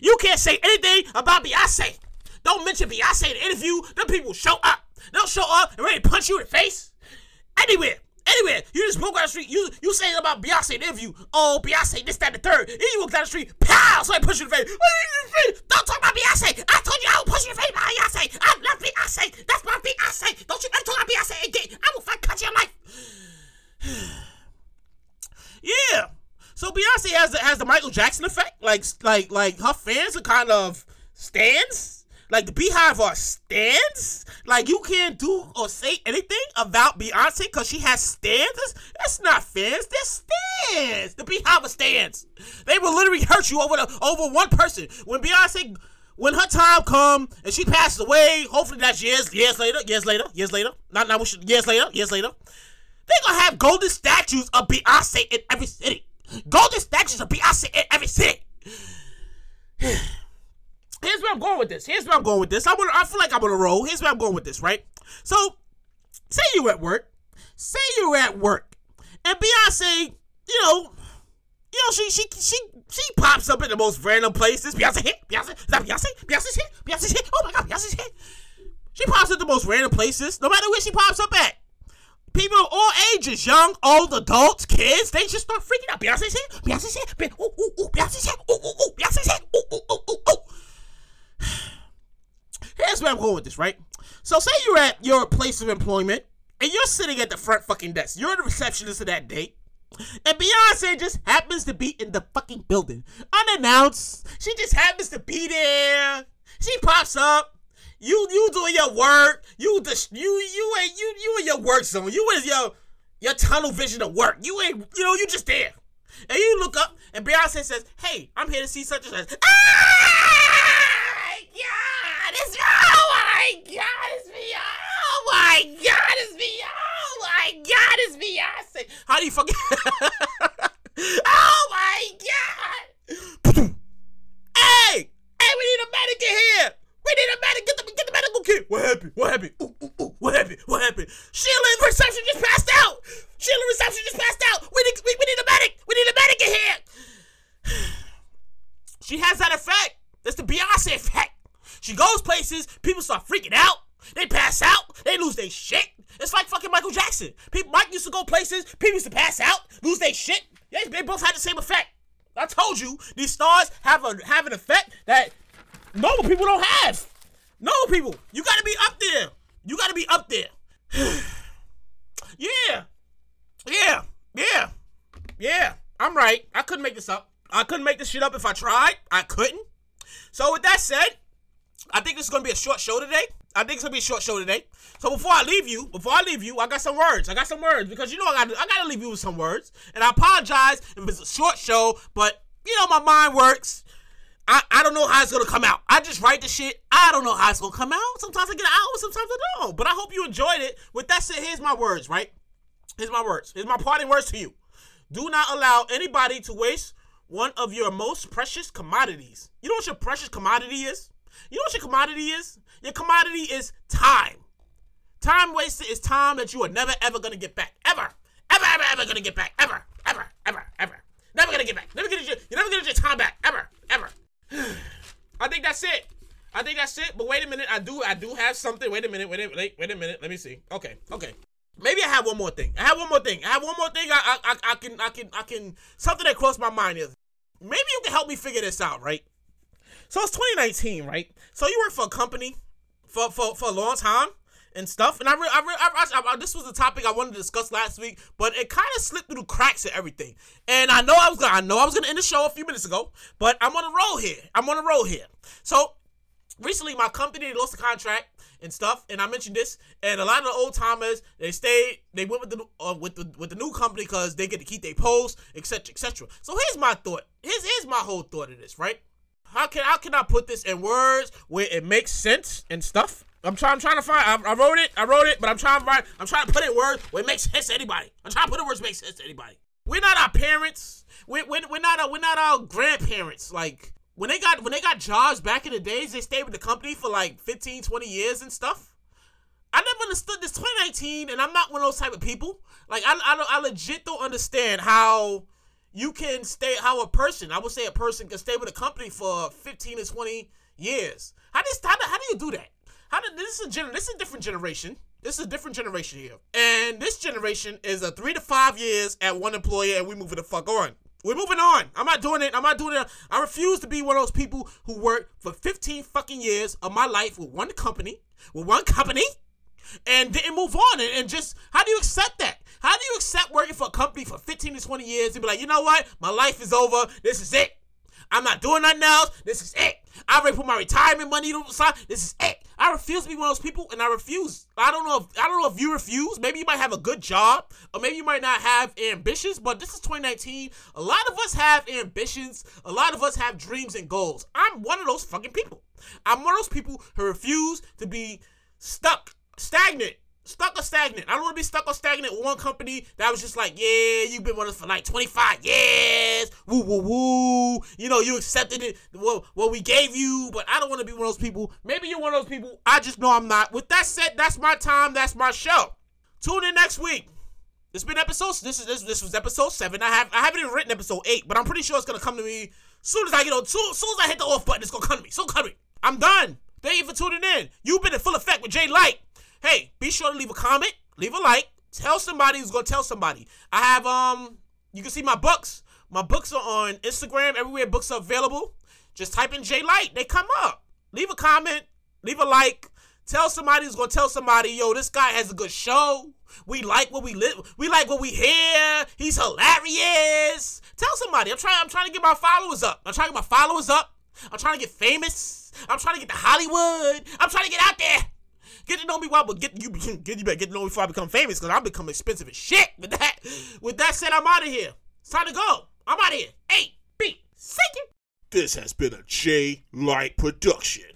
You can't say anything about Beyonce. Don't mention Beyonce in the interview. Them people show up. They'll show up and ready to punch you in the face. Anywhere. Anywhere. You just walk down the street. You you say about Beyonce in the interview. Oh, Beyonce, this, that, the third. Then you walk down the street. Pow! Somebody push you in the face. Don't talk about Beyonce. I told you I will push you in the face Beyonce. I love Beyonce. That's my Beyonce. Don't you ever talk about Beyonce again. I will fight cut your life. <sighs> yeah. So Beyonce has the, has the Michael Jackson effect. Like like like her fans are kind of stands. Like the Beyhive are stands. Like you can't do or say anything about Beyonce because she has stands. That's, not fans. They're stands. The Beyhive are stands. They will literally hurt you over the, over one person. When Beyonce, when her time come and she passes away, hopefully that's years years later, years later, years later. Not not years later, years later. They gonna have golden statues of Beyonce in every city. Statues of Beyonce in every city. <sighs> Here's where I'm going with this. Here's where I'm going with this. I want. I feel like I'm on a roll. Here's where I'm going with this. Right. So, say you're at work. Say you're at work, and Beyonce, you know, you know, she she she she pops up in the most random places. Beyonce hit. Beyonce is that Beyonce? Beyonce's hit. Beyonce's hit. Oh my God, Beyonce's hit. She pops up the most random places, no matter where she pops up at. People of all ages, young, old, adults, kids, they just start freaking out. Beyonce's hit. Beyonce's hit. Be- ooh, ooh, ooh, Beyonce's hit. Ooh, ooh, ooh, Beyonce's hit. Ooh, ooh, ooh, ooh, ooh. <sighs> Here's where I'm going with this, right? So say you're at your place of employment and you're sitting at the front fucking desk. You're the receptionist of that day. And Beyonce just happens to be in the fucking building. Unannounced. She just happens to be there. She pops up. You you doing your work. You the you you ain't you you in your work zone. You in your your tunnel vision of work. You ain't you know you just there. And you look up and Beyonce says, "Hey, I'm here to see such and such." Ah, God, it's oh my God, it's Beyonce. Oh my God, it's Beyonce. Oh my God, it's Beyonce. How do you fucking? <laughs> oh my God. hey, hey, we need a medic in here. We need a medic. Get the get the medical kit. What happened? What happened? Ooh, ooh, ooh. What happened? What happened? Sheila reception just passed out. Sheila reception just passed out. We need we, we need a medic. We need a medic in here. <sighs> she has that effect. That's the Beyonce effect. She goes places, people start freaking out. They pass out. They lose their shit. It's like fucking Michael Jackson. People, Mike used to go places. People used to pass out, lose their shit. They, they both had the same effect. I told you these stars have a have an effect that normal people don't have. Normal people, you gotta be up there. You gotta be up there. <sighs> yeah, Yeah, yeah, yeah. I'm right. I couldn't make this up. I couldn't make this shit up if I tried. I couldn't. So with that said, I think this is gonna be a short show today. I think it's gonna be a short show today. So before I leave you, before I leave you, I got some words. I got some words because you know I got I gotta leave you with some words. And I apologize if it's a short show, but you know my mind works. I, I don't know how it's gonna come out. I just write the shit. I don't know how it's gonna come out. Sometimes I get out, sometimes I don't. But I hope you enjoyed it. With that said, here's my words, right? Here's my words. Here's my parting words to you. Do not allow anybody to waste one of your most precious commodities. You know what your precious commodity is? You know what your commodity is? Your commodity is time. Time wasted is time that you are never ever gonna get back. Ever. Ever, ever, ever gonna get back. Ever. Ever, ever, ever. Never gonna get back. Never gonna get your, you're never gonna get your time back. Ever. Ever. I think that's it. I think that's it. But wait a minute. I do I do have something. Wait a minute. Wait a minute. Wait a minute. Let me see. Okay. Okay. Maybe I have one more thing. I have one more thing. I have one more thing. I I, I, I can I can I can something that crossed my mind is maybe you can help me figure this out, right? So it's 2019, right? So you work for a company for for, for a long time and stuff. And I, re- I, re- I, I, I, this was the topic I wanted to discuss last week, but it kind of slipped through the cracks and everything. And I know I was gonna, I know I was gonna end the show a few minutes ago, but I'm on a roll here. I'm on a roll here. So recently, my company lost a contract and stuff, and I mentioned this. And a lot of the old timers they stayed, they went with the uh, with the with the new company because they get to keep their posts, etc., etc. So here's my thought. Here's here's my whole thought of this, right? How can how can I put this in words where it makes sense and stuff? I'm trying. I'm trying to find. I, I, wrote it. I wrote it, but I'm trying to find. I'm trying to put it words where it makes sense to anybody. I'm trying to put it words makes sense to anybody. We're not our parents. We're, we're, we're not our, we're not our grandparents. Like when they got when they got jobs back in the days, they stayed with the company for like 15, 20 years and stuff. I never understood this 2019, and I'm not one of those type of people. Like I, I, I legit don't understand how you can stay how a person i would say a person can stay with a company for 15 to 20 years how, does, how, how do you do that how did this is a gener- this is a different generation this is a different generation here and this generation is a three to five years at one employer and we moving the fuck on we're moving on. I'm not doing it. I'm not doing it. I refuse to be one of those people who worked for 15 fucking years of my life with one company, with one company, and didn't move on. And, and just, how do you accept that? How do you accept working for a company for 15 to 20 years and be like, you know what? My life is over. This is it. I'm not doing nothing else. This is it. I already put my retirement money to the side. This is it. I refuse to be one of those people, and I refuse. I don't know if I don't know if you refuse. Maybe you might have a good job, or maybe you might not have ambitions. But this is 2019. A lot of us have ambitions. A lot of us have dreams and goals. I'm one of those fucking people. I'm one of those people who refuse to be stuck, stagnant stuck or stagnant. I don't want to be stuck or stagnant with one company that was just like, yeah, you've been with us for like 25 years. Woo, woo, woo. You know, you accepted it, what, what we gave you, but I don't want to be one of those people. Maybe you're one of those people. I just know I'm not. With that said, that's my time. That's my show. Tune in next week. Has been episode. This is this, this was episode seven. I have I haven't even written episode eight, but I'm pretty sure it's gonna come to me soon as I get on. Soon, soon as I hit the off button, it's gonna come to me. So come to me. I'm done. Thank you for tuning in. You've been in full effect with Jay Light. Hey, be sure to leave a comment, leave a like, tell somebody who's gonna tell somebody. I have um, you can see my books. My books are on Instagram, everywhere books are available. Just type in J Light, they come up. Leave a comment, leave a like. Tell somebody who's gonna tell somebody, yo, this guy has a good show. We like what we live. We like what we hear. He's hilarious. Tell somebody. I'm trying. I'm trying to get my followers up. I'm trying to get my followers up. I'm trying to get famous. I'm trying to get to Hollywood. I'm trying to get out there. Get to know me while, but get you <laughs> get you better get to know me before I become famous, because I become expensive as shit. With that, with that said, I'm out of here. It's time to go. I'm out of here. A B C. This has been a J Light production.